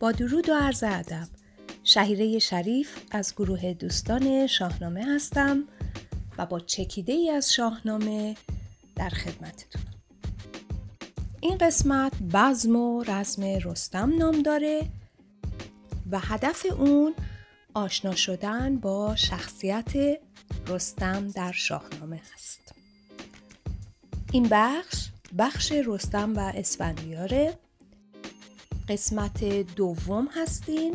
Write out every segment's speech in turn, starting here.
با درود و عرض ادب. شهیره شریف از گروه دوستان شاهنامه هستم و با چکیده ای از شاهنامه در خدمتتون این قسمت بزم و رزم رستم نام داره و هدف اون آشنا شدن با شخصیت رستم در شاهنامه است این بخش بخش رستم و اسفندیاره. قسمت دوم هستیم.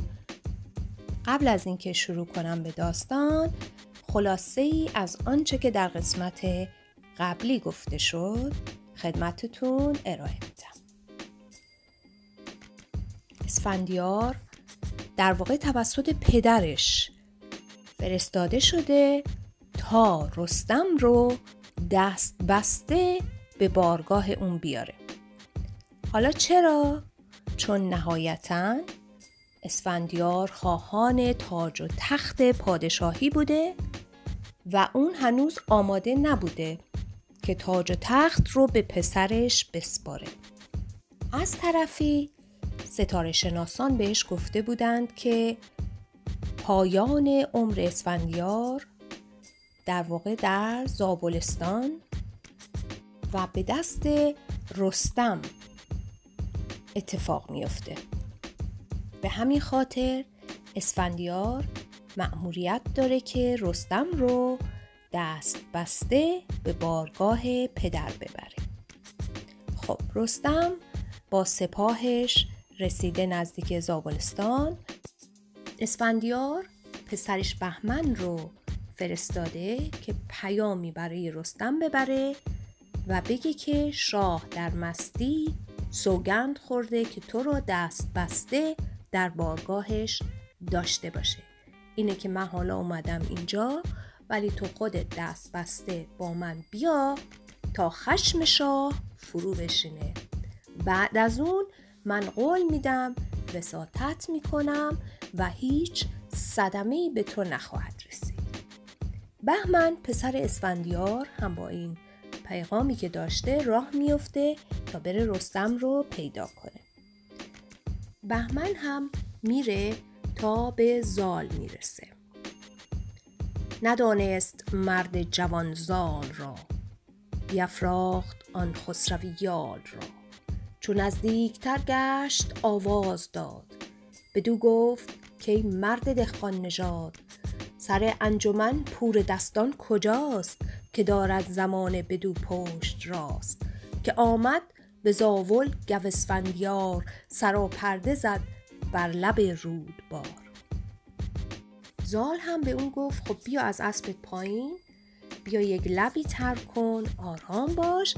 قبل از اینکه شروع کنم به داستان خلاصه ای از آنچه که در قسمت قبلی گفته شد خدمتتون ارائه میدم. اسفندیار در واقع توسط پدرش فرستاده شده تا رستم رو دست بسته به بارگاه اون بیاره. حالا چرا؟ چون نهایتا اسفندیار خواهان تاج و تخت پادشاهی بوده و اون هنوز آماده نبوده که تاج و تخت رو به پسرش بسپاره. از طرفی ستاره شناسان بهش گفته بودند که پایان عمر اسفندیار در واقع در زابلستان و به دست رستم اتفاق میافته. به همین خاطر اسفندیار مأموریت داره که رستم رو دست بسته به بارگاه پدر ببره. خب رستم با سپاهش رسیده نزدیک زابلستان. اسفندیار پسرش بهمن رو فرستاده که پیامی برای رستم ببره و بگه که شاه در مستی سوگند خورده که تو رو دست بسته در بارگاهش داشته باشه. اینه که من حالا اومدم اینجا ولی تو خودت دست بسته با من بیا تا خشم شاه فرو بشینه. بعد از اون من قول میدم وساطت می‌کنم و هیچ صدمه به تو نخواهد رسید. بهمن پسر اسفندیار هم با این پیغامی که داشته راه میفته تا بره رستم رو پیدا کنه. بهمن هم میره تا به زال می‌رسه. ندانست مرد جوان زال را بیافراخت آن خسروی یال را. چون نزدیکتر گشت آواز داد. بدو گفت که مرد دهقان نژاد سر انجمن پور دستان کجاست که دارد زمان بدو پشت راست؟ که آمد به زاول گو اسفندیار سرا پرده زد بر لب رودبار. زال هم به اون گفت خب بیا از اسبت پایین بیا یک لبی تر کن آرام باش.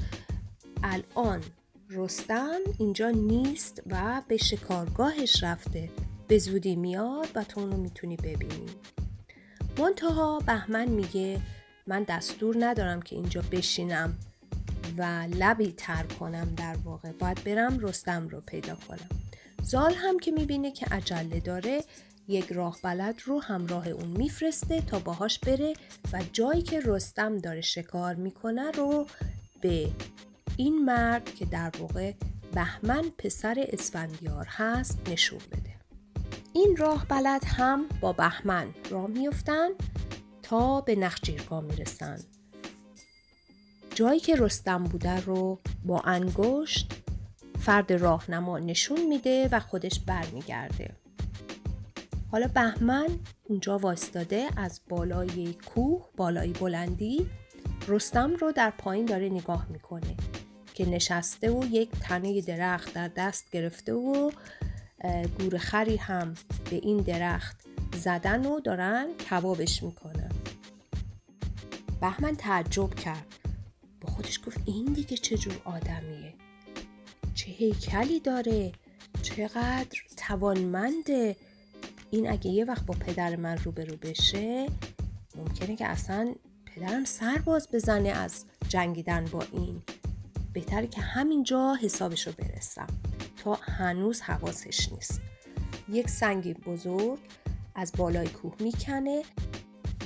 الان رستم اینجا نیست و به شکارگاهش رفته. به زودی میاد و تو اونو می‌تونی ببینی. منتها بهمن میگه من دستور ندارم که اینجا بشینم و لبی تر کنم در واقع. باید برم رستم رو پیدا کنم. زال هم که می‌بینه که عجله داره یک راه بلد رو همراه اون میفرسته تا باهاش بره و جایی که رستم داره شکار می‌کنه رو به این مرد که در واقع بهمن پسر اسفندیار هست نشون بده. این راه بلد هم با بهمن راه میفتن تا به نخجیرگاه می‌رسن. جایی که رستم بوده رو با انگشت فرد راهنما نشون میده و خودش برمیگرده. حالا بهمن اونجا وایستاده از بالای کوه بالای بلندی. رستم رو در پایین داره نگاه می‌کنه که نشسته و یک تنه درخت در دست گرفته و گور خری هم به این درخت زدن و دارن کبابش می‌کنن. بهمن تعجب کرد. با خودش گفت این دیگه چجور آدمیه؟ چه هیکلی داره؟ چقدر توانمنده؟ این اگه یه وقت با پدر من روبرو بشه ممکنه که اصلا پدرم سر باز بزنه از جنگیدن با این. بهتره که همینجا حسابش رو برسم. تا هنوز حواسش نیست. یک سنگ بزرگ از بالای کوه می‌کنه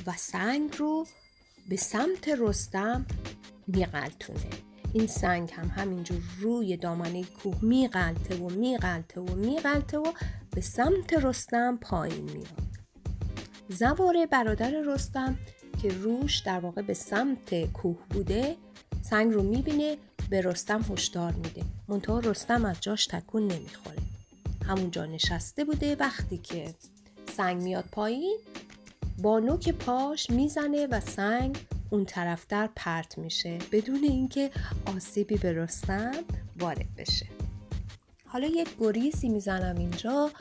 و سنگ رو به سمت رستم میقلتونه این سنگ هم همینجور روی دامنه کوه میقلته و میقلته و میقلته و به سمت رستم پایین میاد. زواره برادر رستم که روش در واقع به سمت کوه بوده سنگ رو می‌بینه به رستم هشدار میده منتها رستم از جاش تکون نمی‌خوره. همونجا نشسته بوده وقتی که سنگ میاد پایین با نوک پاش می‌زنه و سنگ اون طرفتر پرت میشه. بدون اینکه آسیبی به رستم وارد بشه. حالا یک گریزی می‌زنم اینجا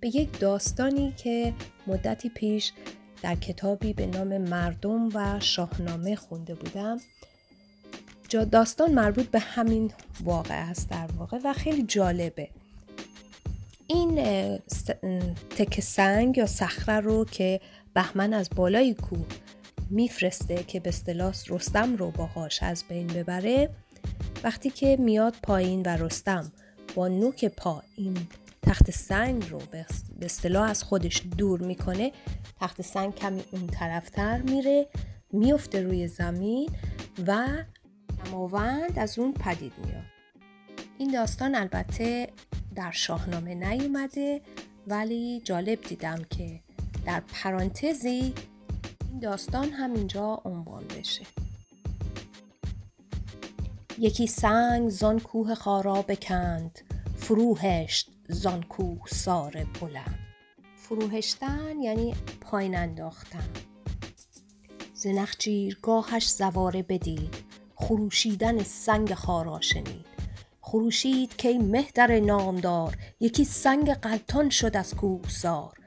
به یک داستانی که مدتی پیش در کتابی به نام مردم و شاهنامه خونده بودم. جا داستان مربوط به همین واقع است در واقع و خیلی جالبه. این تک سنگ یا صخره رو که بهمن از بالای کوه میفرسته که به اصطلاح رستم رو باهاش از بین ببره وقتی که میاد پایین و رستم با نوک پا این تخت سنگ رو به اصطلاح از خودش دور می‌کنه تخت سنگ کمی اون طرفتر میره میفته روی زمین و دماوند از اون پدید میاد. این داستان البته در شاهنامه نیومده ولی جالب دیدم که در پرانتزی این داستان همینجا عنوان بشه. یکی سنگ زان کوه خارا بکند فروهشت زان کوه سار بلند. فروهشتن یعنی پایین انداختن. زنخجیر گاهش زواره بدید خروشیدن سنگ خارا شنید خروشید که مهدر نامدار یکی سنگ قلتان شد از کوهسار.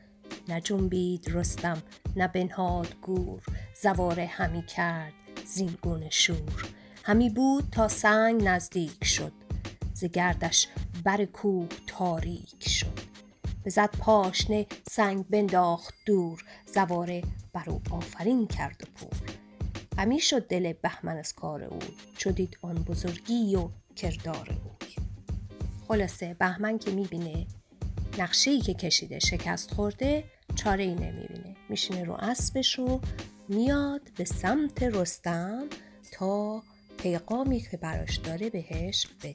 نجنبید رستم نه بنهاد گور. زواره همی کرد زین شور. همی بود تا سنگ نزدیک شد. ز گردش بر کوه تاریک شد. بزد پاشنه سنگ بنداخت دور. زواره بر او آفرین کرد و پور. غمی شد دل بهمن از کار او. چو دید آن بزرگی و کردار اوی خلاصه بهمن که می‌بینه نقشه ای که کشیده شکست خورده چاره ای نمی‌بینه. میشینه رو اسبش و میاد به سمت رستم تا پیغامی که براش داره بهش بده.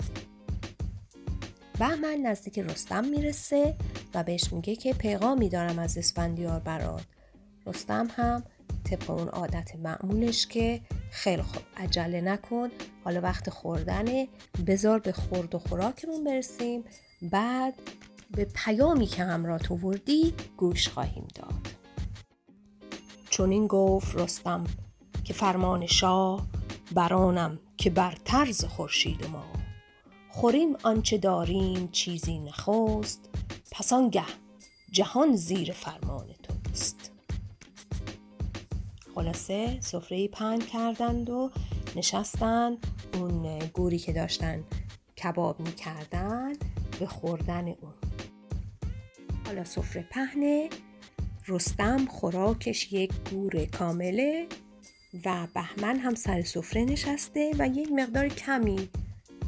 بهمن نزدیک رستم می‌رسه و بهش میگه که پیغامی دارم از اسفندیار برات. رستم هم طبق اون عادت معمولش که خیلی خوب. عجله نکن حالا وقت خوردنه. بذار به خورد و خوراکمون برسیم. بعد به پیامی که همراه تو وردی گوش خواهیم داد. چون این گفت رستم که فرمان شاه برانم که بر طرز خورشید ما. خوریم آنچه داریم چیزی نخواست پس آنگه جهان زیر فرمان توست. خلاصه سفره پهن کردند و نشستن اون گوری که داشتن کباب می‌کردن به خوردن اون. حالا سفره پهنه رستم خوراکش یک گور کامله و بهمن هم سر سفره نشسته و یک مقدار کمی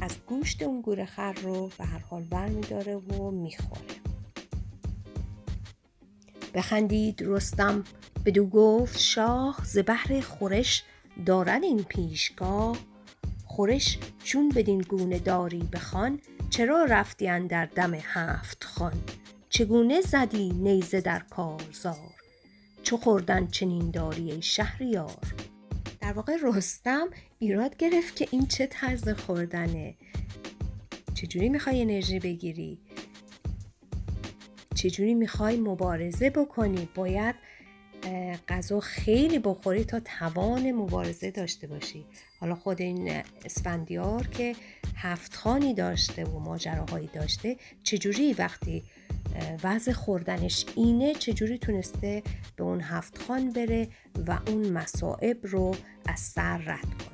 از گوشت اون گور خر رو به هر حال بر میداره و می‌خوره. بخندید رستم بدو گفت شاه ز بهر خورش دارد این پیشگاه. خورش چون بدین گونه داری بخوان چرا رفتی در دم هفت خان چگونه زدی نیزه در کارزار؟ چو خوردن چنین داری ای شهریار؟ در واقع رستم ایراد گرفت که این چه طرز خوردنه. چجوری می‌خوای انرژی بگیری؟ چجوری می‌خوای مبارزه بکنی؟ باید غذا خیلی بخوری تا توان مبارزه داشته باشی. حالا خود این اسفندیار که هفت خانی داشته و ماجراهایی داشته چجوری وقتی وضع خوردنش اینه چجوری تونسته به اون هفت خان بره و اون مصائب رو از سر رد کنه؟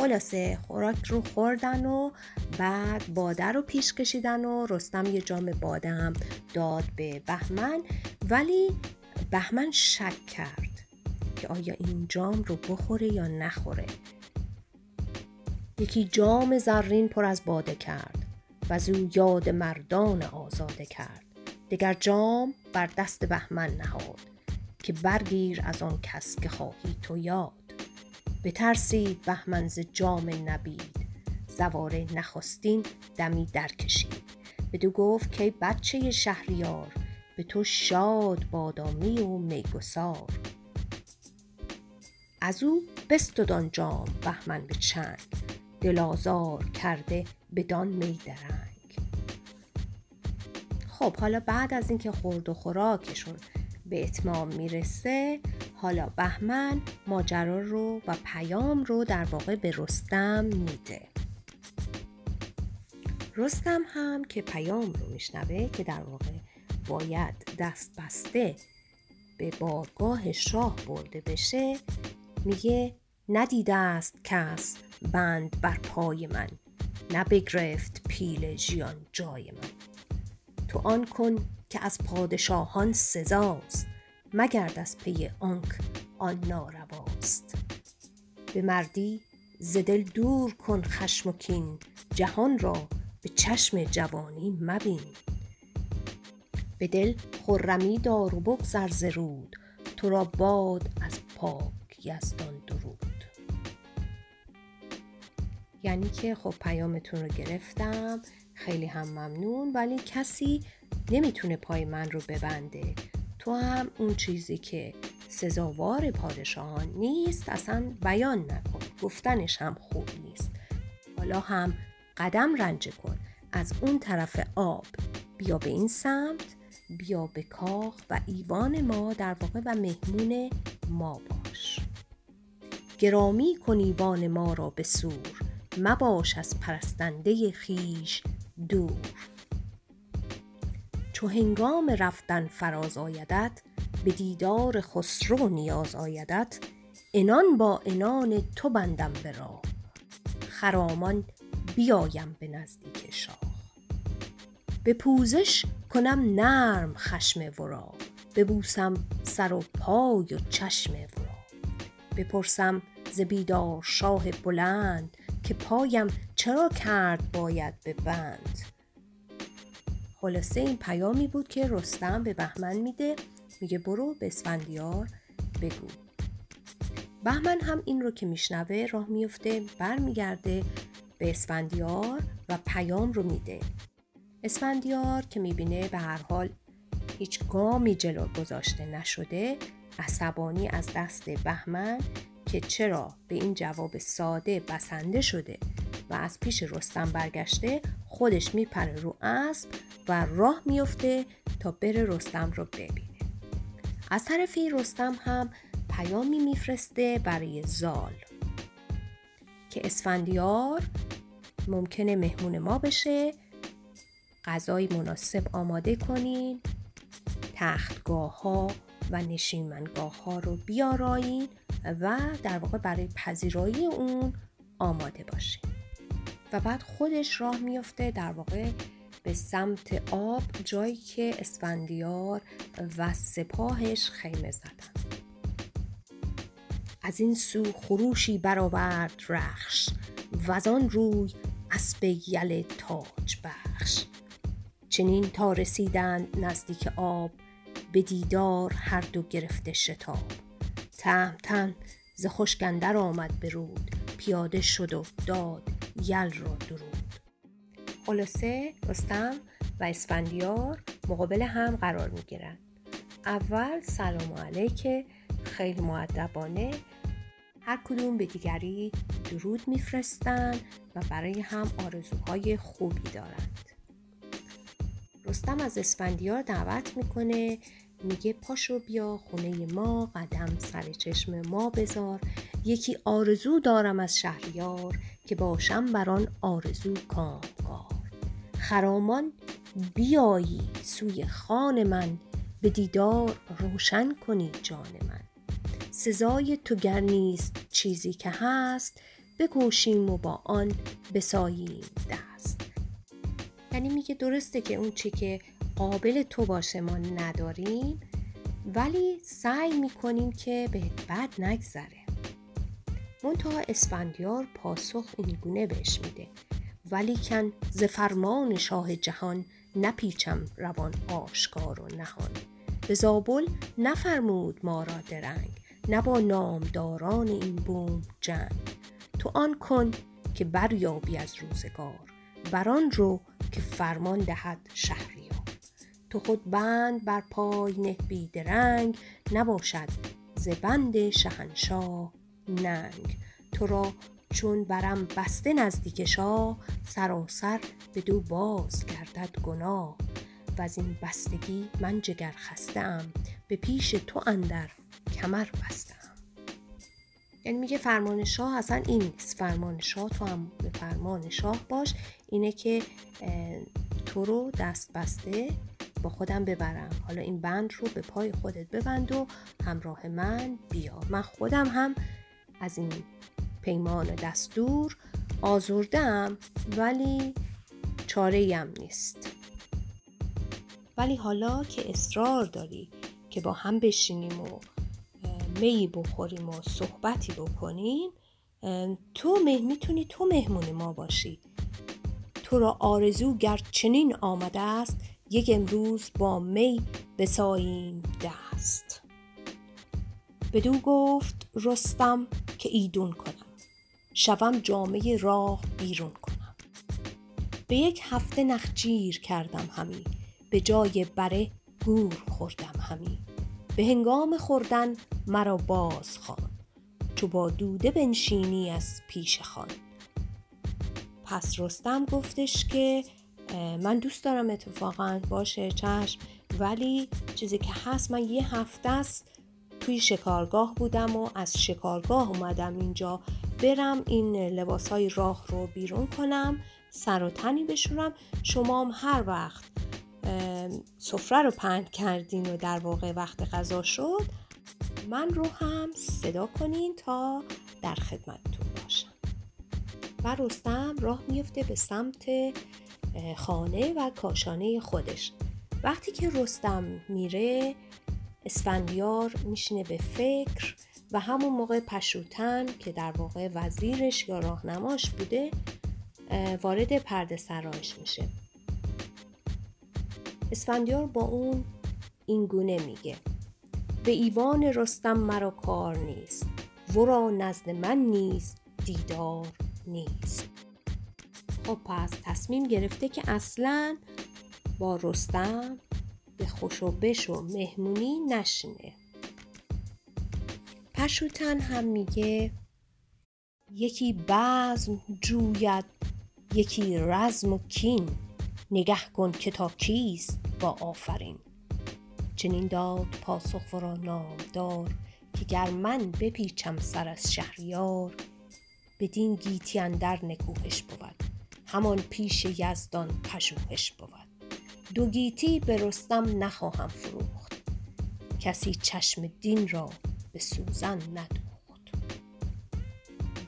خلاصه خوراک رو خوردن و بعد باده رو پیش کشیدن و رستم یه جام باده هم داد به بهمن. ولی بهمن شک کرد که آیا این جام رو بخوره یا نخوره. یکی جام زرین پر از باده کرد و زو یاد مردان آزاده کرد. دگر جام بر دست بهمن نهاد که برگیر از آن کس که خواهی تو یاد. بترسید بهمن ز جام نبید. زواره نخستین دمی درکشید. بدو گفت که بچه شهریار به تو شاد بادامی و میگسار. از او بستد آن جام بهمن به چنگ دل آزار کرده بدان می درنگ. خب حالا بعد از اینکه خورد و خوراکشون به اتمام می‌رسه حالا بهمن ماجرا رو و پیام رو در واقع به رستم میده. رستم هم که پیام رو میشنوه که در واقع باید دست بسته به بارگاه شاه برده بشه میگه ندیده است کس بند بر پای من نه بگرفت پیل ژیان جای من. تو آن کن که از پادشاهان سزاست مگرد از پی آنک آن نارواست. به مردی ز دل دور کن خشم و کین جهان را به چشم جوانی مبین. به دل خرمی دار و بگذر ز رود تو را باد از پاک یزدان درود. یعنی که خب پیامتون رو گرفتم. خیلی هم ممنون ولی کسی نمی‌تونه پای من رو ببنده. تو هم اون چیزی که سزاوار پادشاهان نیست اصلا بیان نکن. گفتنش هم خوب نیست. حالا هم قدم رنج کن. از اون طرف آب بیا به این سمت بیا به کاخ و ایوان ما در واقع و مهمون ما باش. گرامی کن ایوان ما را به سور. مباش از پرستنده خیش دور چو هنگام رفتن فراز آیدت به دیدار خسرو نیاز آیدت انان با انان تو بندم به راه. خرامان بیایم به نزدیک شاه. به پوزش کنم نرم خشم ورا ببوسم سر و پای و چشم ورا. بپرسم ز بیدار شاه بلند که پایم چرا کرد باید به بند. خلاصه این پیامی بود که رستم به بهمن میده. میگه برو به اسفندیار بگو. بهمن هم این رو که میشنوه راه میفته برمیگرده به اسفندیار و پیام رو میده. اسفندیار که می‌بینه به هر حال هیچ گامی جلو گذاشته نشده عصبانی از دست بهمن که چرا به این جواب ساده بسنده شده و از پیش رستم برگشته خودش میپره رو اسب و راه میفته تا بره رستم رو ببینه. از طرفی رستم هم پیامی میفرسته برای زال. که اسفندیار ممکنه مهمون ما بشه غذای مناسب آماده کنین تختگاه ها و نشیمنگاه ها رو بیارایین و در واقع برای پذیرایی اون آماده باشین و بعد خودش راه میفته در واقع به سمت آب جایی که اسفندیار و سپاهش خیمه زدن. از این سو خروشی برآورد رخش و آن روی اسب یل تاج بخش. چنین تا رسیدند نزدیک آب به دیدار هر دو گرفته شتاب. تهمتن ز خشکندر آمد به رود. پیاده شد و داد یل را درود. خلاصه رستم و اسفندیار مقابل هم قرار می گیرن. اول سلام علیکه خیلی معدبانه هر کدوم به دیگری درود میفرستن و برای هم آرزوهای خوبی دارند. رستم از اسفندیار دعوت می‌کنه میگه پاشو بیا خونه ما قدم سر چشم ما بذار. یکی آرزو دارم از شهریار که باشم بر آن آرزو کامگار خرامان بیایی سوی خان من به دیدار روشن کنی جان من. سزای تو گر نیست چیزی که هست بکوشیم و با آن بساییم دست. یعنی میگه درسته که اون چی که قابل تو باشه ما نداریم ولی سعی می‌کنیم که به بد نگذره. منتها اسفندیار پاسخ اینگونه بهش میده. ولیکن ز فرمان شاه جهان نپیچم روان آشکار و نهان. به زابل نفرمود ما را درنگ نه با نامداران این بوم جنگ. تو آن کن که بریابی از روزگار بران رو که فرمان دهد شهریار تو خود بند بر پای نه بیدرنگ نباشد ز بند شهنشاه ننگ. تو را چون برم بسته نزدیک شاه سراسر بدو باز گردد گناه. وز این بستگی من جگر خسته به پیش تو اندر کمر بسته ام یعنی میگه فرمان شاه اصلا این نیست. فرمان شاه تو هم به فرمان شاه باش. اینه که تو رو دست بسته با خودم ببرم. حالا این بند رو به پای خودت ببند و همراه من بیا. من خودم هم از این پیمان دستور آزردم ولی چاره هم نیست. ولی حالا که اصرار داری که با هم بشینیم و می بخوریم و صحبتی بکنیم تو می‌تونی تو مهمون ما باشی. تو را آرزو گر چنین آمده است یک امروز با می بساییم دست. بدو گفت رستم که ایدون کنم. شوم جامعه راه بیرون کنم. به یک هفته نخجیر کردم همی. به جای بره گور خوردم همی. به هنگام خوردن مرا باز خوان. چو با دوده بنشینی از پیش خان پس رستم گفتش که من دوست دارم اتفاقا باشه چشم. ولی چیزی که هست من یه هفته است توی شکارگاه بودم و از شکارگاه اومدم اینجا برم این لباس های راه رو بیرون کنم سر و تنی بشورم. شما هم هر وقت سفره رو پند کردین و در واقع وقت غذا شد من رو هم صدا کنین تا در خدمتتون باشم. و رستم راه میفته به سمت خانه و کاشانه خودش. وقتی که رستم میره اسفندیار میشینه به فکر و همون موقع پشوتن که در واقع وزیرش یا راهنماش بوده وارد پرده سرایش میشه. اسفندیار با اون این گونه میگه. به ایوان رستم مرا کار نیست. ورا نزد من نیست دیدار نیست. خب پس تصمیم گرفته که اصلا با رستم به خوش و بش و مهمونی نشینه. پشوتن هم میگه یکی بزم جوید یکی رزم و کین. نگه کن که تا کیست با آفرین. چنین داد پاسخ ورا نامدار که گر من بپیچم سر از شهریار بدین گیتی اندر نکوهش بود. همان پیش یزدان پژوهش بود. دو گیتی به رستم نخواهم فروخت. کسی چشم دین را به سوزن ندوخت.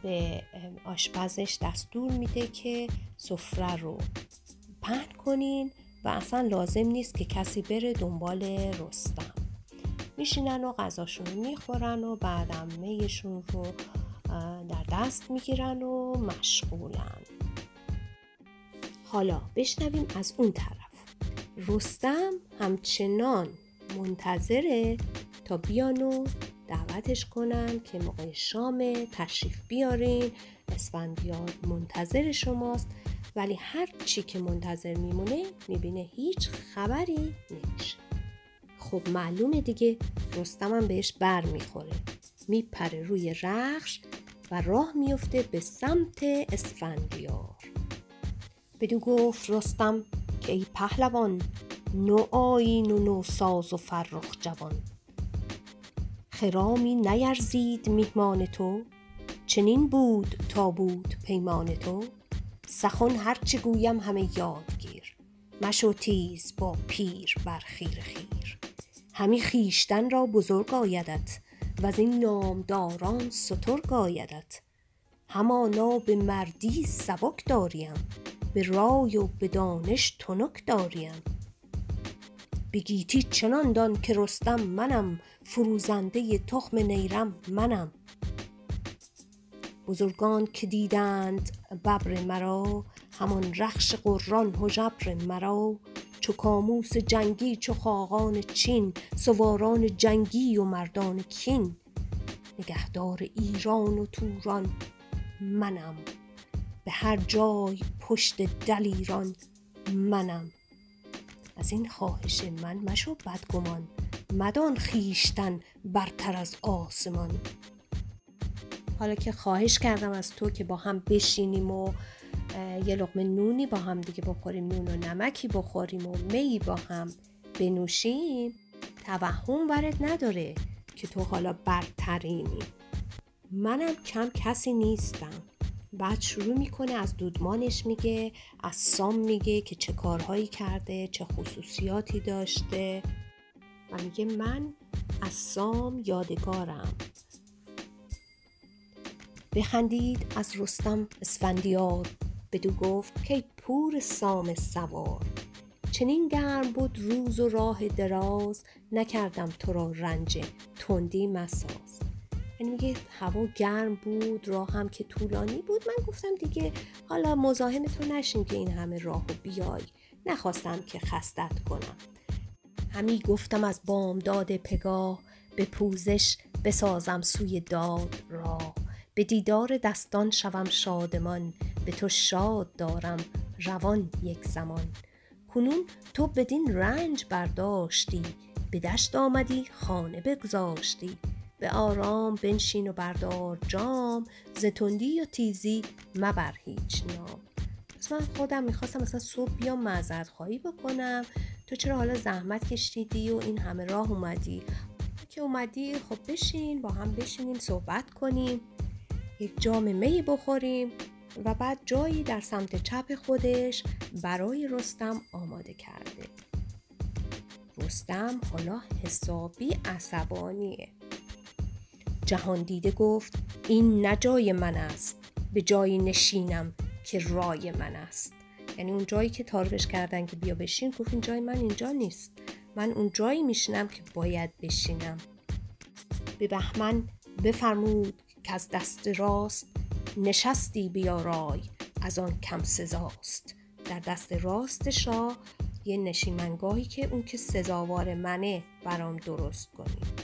به آشپزش دستور میده که سفره رو پهن کنین و اصلا لازم نیست که کسی بره دنبال رستم. میشینن و غذاشون می‌خورن و بعدم میشون رو در دست می‌گیرن و مشغولن. حالا بشنویم از اون طرف. رستم همچنان منتظره تا بیان دعوتش کنن که موقع شام تشریف بیارین. اسفندیار منتظر شماست ولی هر چی که منتظر میمونه می‌بینه هیچ خبری نمیشه. خب معلومه دیگه رستم هم بهش بر می‌خوره. میپره روی رخش و راه میفته به سمت اسفندیار. بدو گفت رستم که ای پهلوان نو آین و نو ساز و فرخ جوان. خرامی نیرزید میهمان تو چنین بود تا بود پیمان تو. سخن هرچه گویم همه یاد گیر مشو تیز با پیر بر خیر خیر. همی خویشتن را بزرگ آیدت از این نامداران سترگ آیدت. همانا به مردی سبک داریم به رای و به دانش تنک داریم. به گیتی چنان دان که رستم منم فروزنده تخم نیرم منم. بزرگان که دیدند ببر مرا همان رخش قران هژبر مرا. چو کاموس جنگی چو خاقان چین سواران جنگی و مردان کین. نگهدار ایران و توران منم. به هر جای پشت دلیران منم. از این خواهش من مشو بدگمان مدان خیشتن برتر از آسمان. حالا که خواهش کردم از تو که با هم بشینیم و یه لقمه نونی با هم دیگه بخوریم نون و نمکی بخوریم و می با هم بنوشیم توهم ورد نداره که تو حالا برترینی. منم کم کسی نیستم. بعد شروع می‌کنه از دودمانش میگه از سام میگه که چه کارهایی کرده چه خصوصیاتی داشته و میگه من از سام یادگارم. بخندید از رستم اسفندیار. بدو گفت که پور سام سوار. چنین گرم بود روز و راه دراز نکردم تو را رنج تندی مساز. یعنی میگه هوا گرم بود راه هم که طولانی بود. من گفتم دیگه حالا مزاحم تو نشین که این همه راه و بیای. نخواستم که خستت کنم. همی گفتم از داد پگاه به پوزش بسازم سوی داد را. به دیدار دستان شوم شادمان به تو شاد دارم روان یک زمان. کنون تو بدین رنج برداشتی به دشت آمدی خانه بگذاشتی. به آرام بنشین و بردار جام زتندی و تیزی مبر هیچ نام. پس من خودم می‌خواستم مثلا صبح بیام معذرت خواهی بکنم. تو چرا حالا زحمت کشیدی و این همه راه اومدی؟ که اومدی خب بشین با هم بشینیم صحبت کنیم. یک جام می بخوریم و بعد جایی در سمت چپ خودش برای رستم آماده کرده. رستم حالا حسابی عصبانیه. جهان دیده گفت این نه جای من است به جایی نشینم که رای من است. یعنی اون جایی که تاربش کردن که بیا بشین گفت این جای من اینجا نیست. من اون جایی میشینم که باید بشینم. به بهمن بفرمود که از دست راست نشستی بیارای از آن کم سزاست. در دست راست شاه یه نشیمنگاهی که اون که سزاوار منه برام درست کنی.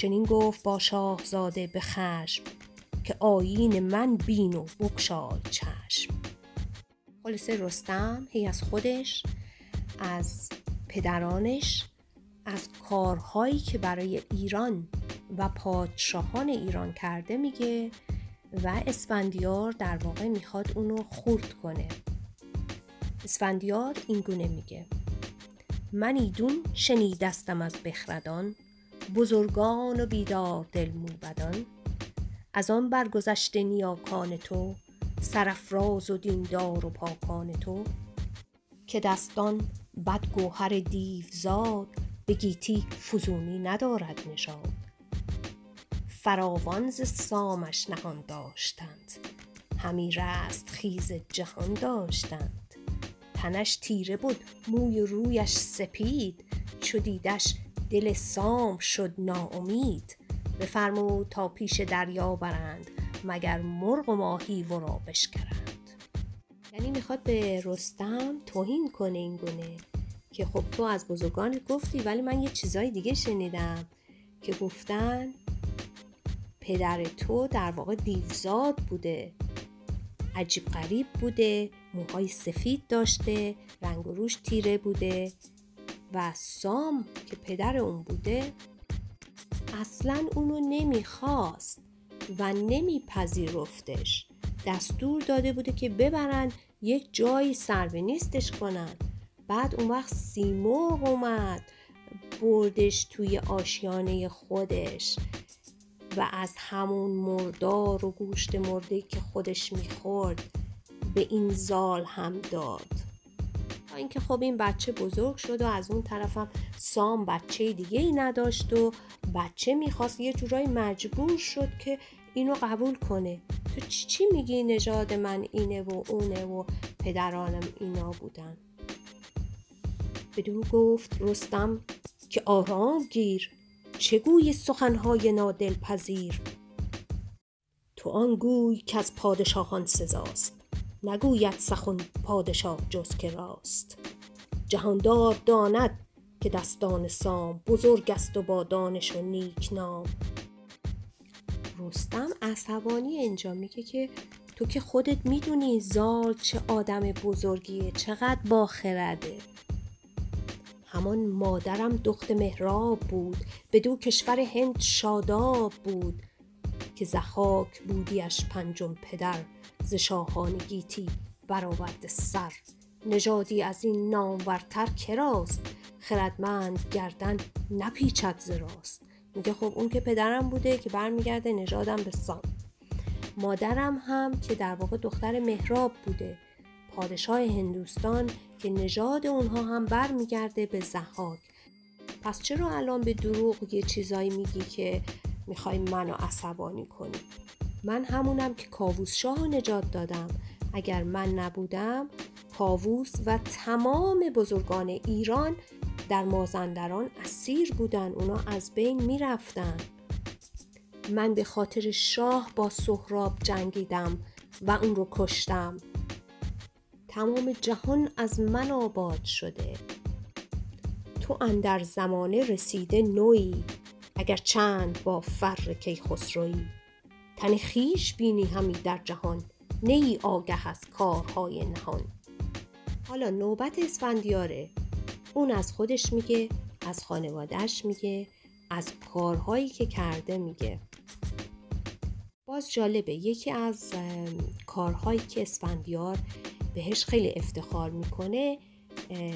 چنین گفت با شاهزاده به خشم که آیین من بین و بکشای چشم. خلاصه رستم هی از خودش از پدرانش از کارهایی که برای ایران و پادشاهان ایران کرده میگه و اسفندیار در واقع می‌خواد اونو خورد کنه. اسفندیار اینگونه میگه من ایدون شنیدستم از بخردان بزرگان و بیدار دل موبدان. از آن برگذشته نیاکان تو سرفراز و دیندار و پاکان تو. که دستان بد گوهر دیوزاد به گیتی فزونی ندارد نشاد فراوان ز سامش نهان داشتند همی رست خیز جهان داشتند. تنش تیره بود موی رویش سپید چو دیدش دل سام شد ناامید. بفرمود تا پیش دریا برند مگر مرغ و ماهی ورا بشکرند. یعنی می‌خواد به رستم توهین کنه این گونه. که خب تو از بزرگان گفتی ولی من یه چیزای دیگه شنیدم که گفتن پدر تو در واقع دیوزاد بوده عجیب غریب بوده موهای سفید داشته رنگ و روش تیره بوده. و سام که پدر اون بوده اصلا اونو نمی‌خواست و نمیپذیرفتش. دستور داده بوده که ببرن یک جایی نیستش کنن. بعد اون وقت سیمرغ اومد بردش توی آشیانه خودش و از همون مردار و گوشت مرده که خودش می‌خورد به این زال هم داد. اینکه خب این بچه بزرگ شد و از اون طرفم سام بچه دیگه ای نداشت و بچه می‌خواست یه جورایی مجبور شد که اینو قبول کنه. تو چی, چی میگی نژاد من اینه و اونه و پدرانم اینا بودن؟ بدو گفت رستم که آرام گیر. چگوی سخنهای نادل پذیر تو آن گوی که از پادشاهان سزاست. نگوید سخن پادشاه جز که راست. جهاندار داند که دستان سام بزرگ است و با دانش و نیک نام. رستم عصبانی اینجا میگه که تو که خودت می‌دونی زال چه آدم بزرگیه چقدر باخرده. همان مادرم دخت مهراب بود دو کشور هند شاداب بود که زخاک بودیش پنجم پدر ز شاهان گیتی برآورده سر. نژادی از این نامورتر کراست خردمند گردن نپیچد ز راست. میگه خب اون که پدرم بوده که برمیگرده نژادم به سام مادرم هم که در واقع دختر مهراب بوده. پادشاه هندوستان که نژاد اونها هم برمیگرده به زحاک. پس چرا الان به دروغ یه چیزایی میگی که می‌خوای منو عصبانی کنی؟ من همونم که کاووس شاه نجات دادم. اگر من نبودم کاووس و تمام بزرگان ایران در مازندران اسیر بودن اونا از بین می‌رفتن. من به خاطر شاه با سهراب جنگیدم و اون رو کشتم. تمام جهان از من آباد شده. تو اندر زمانه رسیده نوی اگر چند با فر خسروی تن خیش بینی همی در جهان نیی آگه از کارهای نهان. حالا نوبت اسفندیاره. اون از خودش میگه از خانوادهش میگه از کارهایی که کرده میگه. باز جالبه یکی از کارهایی که اسفندیار بهش خیلی افتخار می‌کنه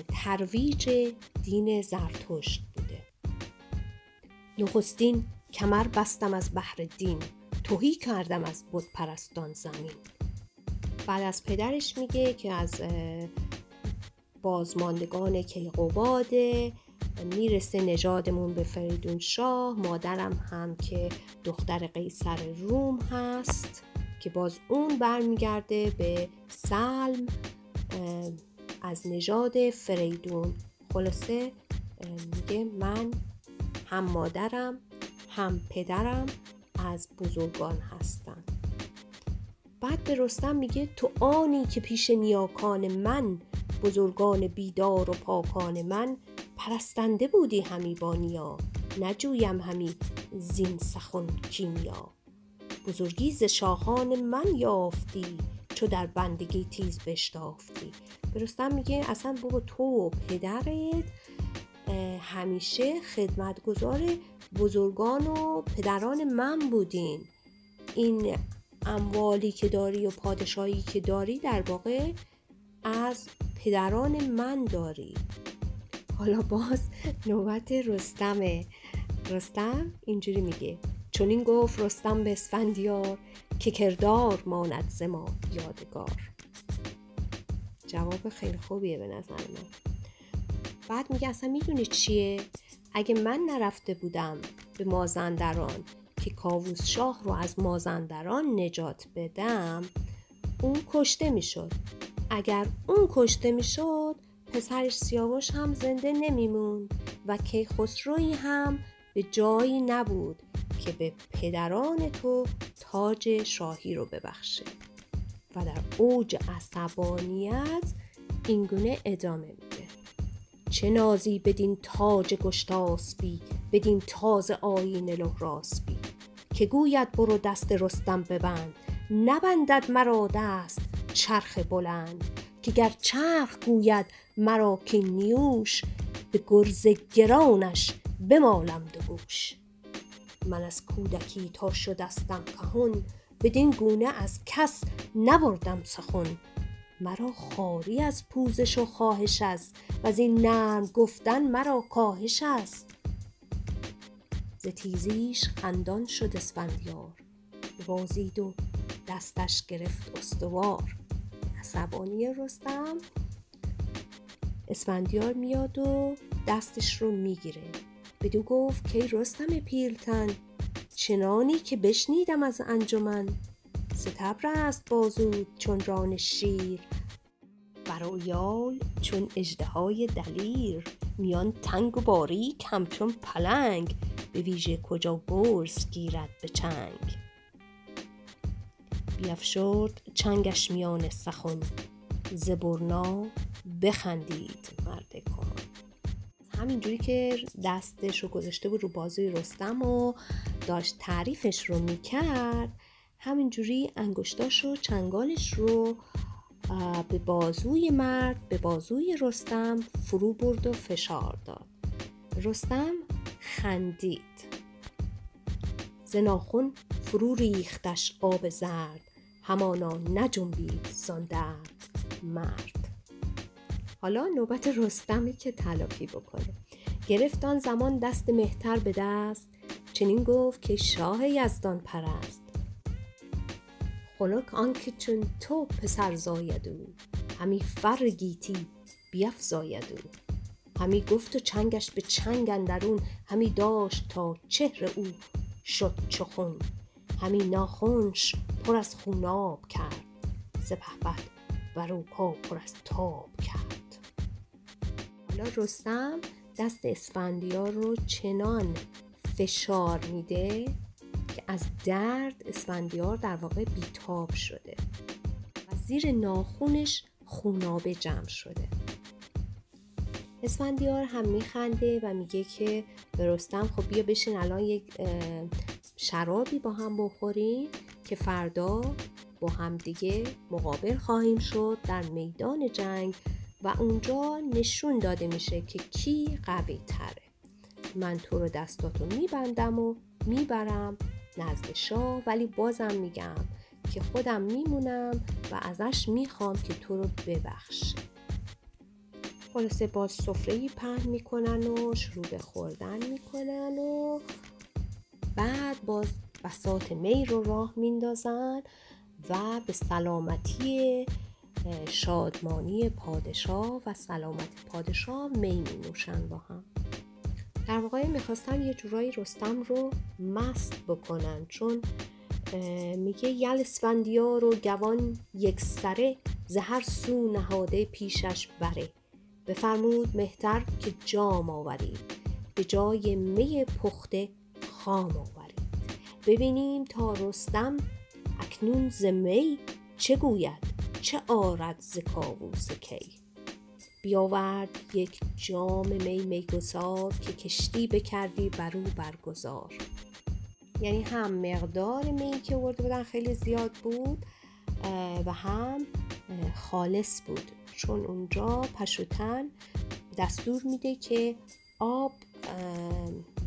ترویج دین زرتشت بوده. نخستین کمر بستم از بحر دین. توهی کردم از بود پرستان زمین. بعد از پدرش میگه که از بازماندگان کیقوباده می‌رسه نژادمون به فریدون شاه. مادرم هم که دختر قیصر روم هست که باز اون برمیگرده به سلم از نژاد فریدون. خلاصه میگه من هم مادرم هم پدرم از بزرگان هستن بعد به رستم میگه تو آنی که پیش نیاکان من بزرگان بیدار و پاکان من پرستنده بودی همی با نیا. نجویم همی زین سخن کیمیا. بزرگی ز شاهان من یافتی چو در بندگی تیز بشتافتی. برستم میگه اصلا بابا تو و پدرت همیشه خدمتگزار بزرگان و پدران من بودین. این اموالی که داری و پادشاهی که داری در واقع از پدران من داری. حالا باز نوبت رستمه. رستم اینجوری میگه. چون این گفت رستم به اسفندیار که کردار ماند ز ما یادگار. جواب خیلی خوبیه به نظر من. بعد میگه اصلا می‌دونی چیه؟ اگه من نرفته بودم به مازندران که کاووس شاه رو از مازندران نجات بدم اون کشته می‌شد. اگر اون کشته می‌شد پسرش سیاوش هم زنده نمیموند و کیخسروی هم به جایی نبود که به پدران تو تاج شاهی رو ببخشه. و در اوج عصبانیت اینگونه ادامه میده. چه نازی بدین تاج گشتاسبی بدین تاز آین لهراسبی که گوید برو دست رستم ببند نبندد مرا دست چرخ بلند. که گر چرخ گوید مرا که نیوش به گرز گرانش بمالم دو گوش من از کودکی تا شدستم کهون بدین گونه از کس نبردم سخن. مرا خاری از پوزش و خواهش است و از این نرم گفتن مرا کاهش است. ز تیزیش خندان شد اسفندیار بازید و دستش گرفت استوار. عصبانی رستم اسفندیار میاد و دستش رو می‌گیره. بدو گفت که رستم پیلتن چنانی که بشنیدم از انجمن. ستبر است بازود چون ران شیر. برایال چون اژدهای دلیر. میان تنگ و باریک همچون پلنگ. به ویژه کجا برز گیرد به چنگ. بیافشرد چنگش میان سخن. زبرنا بخندید مرد کن همینجوری که دستش رو گذاشته بود رو بازوی رستم و داشت تعریفش رو می‌کرد همینجوری انگشتاش و چنگالش رو به بازوی مرد به بازوی رستم فرو برد و فشار داد. رستم خندید. زناخون فرو ریختش آب زرد همانا نجنبید زان مرد. حالا نوبت رستمی که تلافی بکنه. گرفت آن زمان دست مهتر به دست چنین گفت که شاه یزدان پرست. خنک آنکه چون تو پسر زاید او همی فر گیتی بیفزاید او همی گفت و چنگش به چنگ اندرون همی داشت تا چهر او شد چو خون. همی ناخونش پر از خوناب کرد سپهبد بر او پا پر از تاب کرد. حالا رستم دست اسفندیار رو چنان فشار میده از درد اسفندیار در واقع بیتاب شده و زیر ناخونش خونابه جمع شده. اسفندیار هم میخنده و میگه که به رستم خب بیا بشین الان یک شرابی با هم بخوریم که فردا با هم دیگه مقابل خواهیم شد در میدان جنگ و اونجا نشون داده میشه که کی قوی تره من تو رو دستاتو میبندم و می‌برم نزد شاه ولی بازم میگم که خودم میمونم و ازش می‌خوام که تو رو ببخشه خلاصه باز سفره پهن می‌کنن و شروع به خوردن می‌کنن و بعد باز بسات می رو راه میندازن و به سلامتی شادمانی پادشاه و سلامتی پادشاه می می نوشن با هم. در واقع می‌خواستن یه جورایی رستم رو مست بکنن چون میگه یل اسفندیار و گوان یک سره زهر سو نهاده پیشش بره. بفرمود مهتر که جام آورید. به جای می پخته خام آورید. ببینیم تا رستم اکنون ز می چه گوید؟ چه آرد ز کاووس کی؟ بیاورد یک جام می میگسار که کشتی بکردی بر او برگزار. یعنی هم مقدار می که ورده بودن خیلی زیاد بود و هم خالص بود. چون اونجا پشوتن دستور میده که آب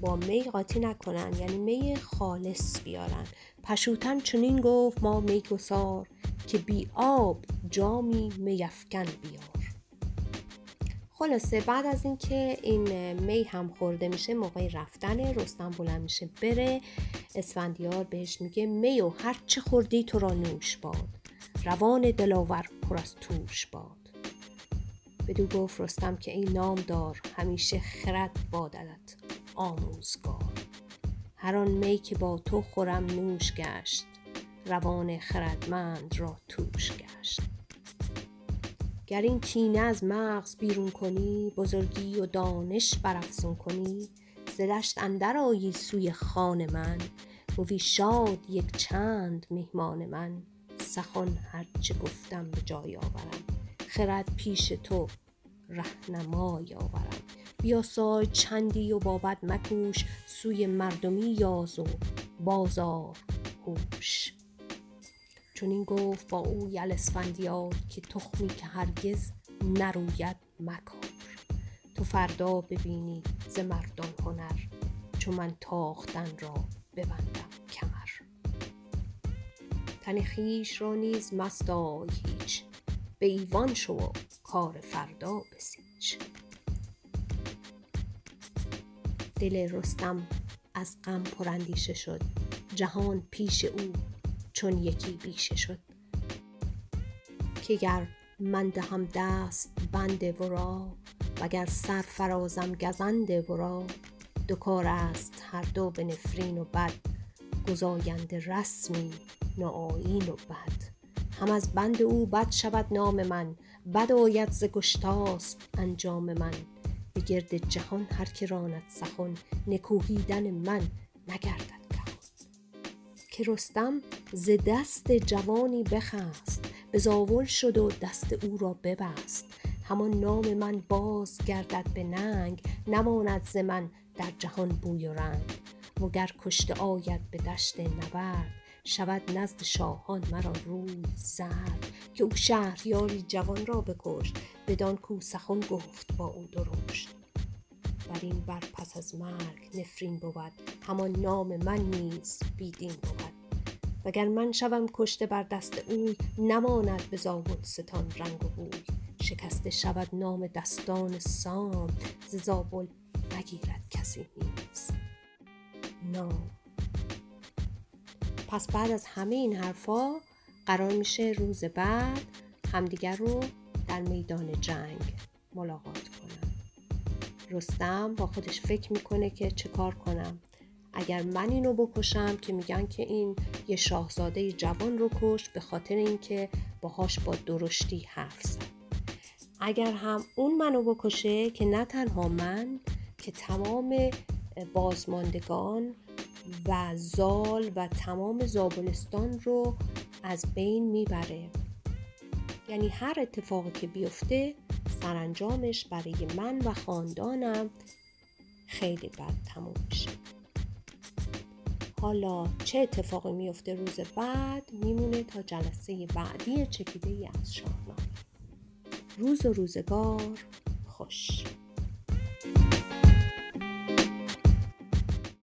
با می قاطی نکنن. یعنی می خالص بیارن. پشوتن چنین گفت ما میگسار که بی آب جامی میفکن بیار. خلاصه بعد از اینکه این می هم خورده میشه موقع رفتن رستم بلند میشه بره اسفندیار بهش میگه می و هر چه خوردی تو را نوش باد. روان دلاور پر از توش باد. بدو گفت رستم که این نام دار همیشه خرد باددت آموزگار. هر آن می که با تو خورم نوش گشت روان خردمند را توش گشت. گر این کینه از مغز بیرون کنی بزرگی و دانش برافزون کنی. ز دشت اندر آیی سوی خان من بوی شاد یک چند میهمان من. سخن هرچه گفتم به جای آورم خرد پیش تو رهنمای آورم. بیاسای چندی و بابد مکوش سوی مردمی یاز و بازار هوش. چون این گفت با او یل اسفندیار که تخمی که هرگز نروید مکار. تو فردا ببینی ز مردان هنر چون من تاختن را ببندم کمر. تن خویش را نیز مستای هیچ به ایوان شو کار فردا بسیچ. دل رستم از غم پراندیشه شد جهان پیش او چون یکی بیشه شد. که گر من دهم دست بند ورا وگر سر فرازم گزند ورا دو کار است هر دو به نفرین و بد. گزاینده رسمی ناآیین و بد. هم از بند او بد شود نام من بد آید ز گشتاسپ انجام من. به گرد جهان هر که راند سخن نکوهیدن من. که رستم ز دست جوانی بخست به زاول شد و دست او را ببست. همان نام من باز گردد به ننگ نماند ز من در جهان بوی و رنگ. وگر کشته آید به دشت نبرد شود نزد شاهان مرا روی زد که او شهریاری جوان را بکشت بدان کو سخن گفت با او درشت. این بر پس از مرگ نفرین بود. همان نام من نیز بیدین بود. وگر من شوم کشته بر دست اوی نماند به ستان رنگ و بوی. شکسته شود نام دستان سام ز زابل نگیرد کسی نیز. نام. پس بعد از همه این حرفا قرار میشه روز بعد همدیگر رو در میدان جنگ ملاقات رستم با خودش فکر می‌کنه که چه کار کنم. اگر من اینو بکشم که میگن که این یه شاهزاده جوان رو کش به خاطر اینکه باهاش با درشتی حرف زد. اگر هم اون منو بکشه که نه تنها من که تمام بازماندگان و زال و تمام زابلستان رو از بین می‌بره. یعنی هر اتفاقی که بیفته سرانجامش برای من و خاندانم خیلی بد تموم میشه. حالا چه اتفاقی میفته روز بعد؟ میمونه تا جلسه بعدی چکیده ای از شاهنامه. روز و روزگار خوش.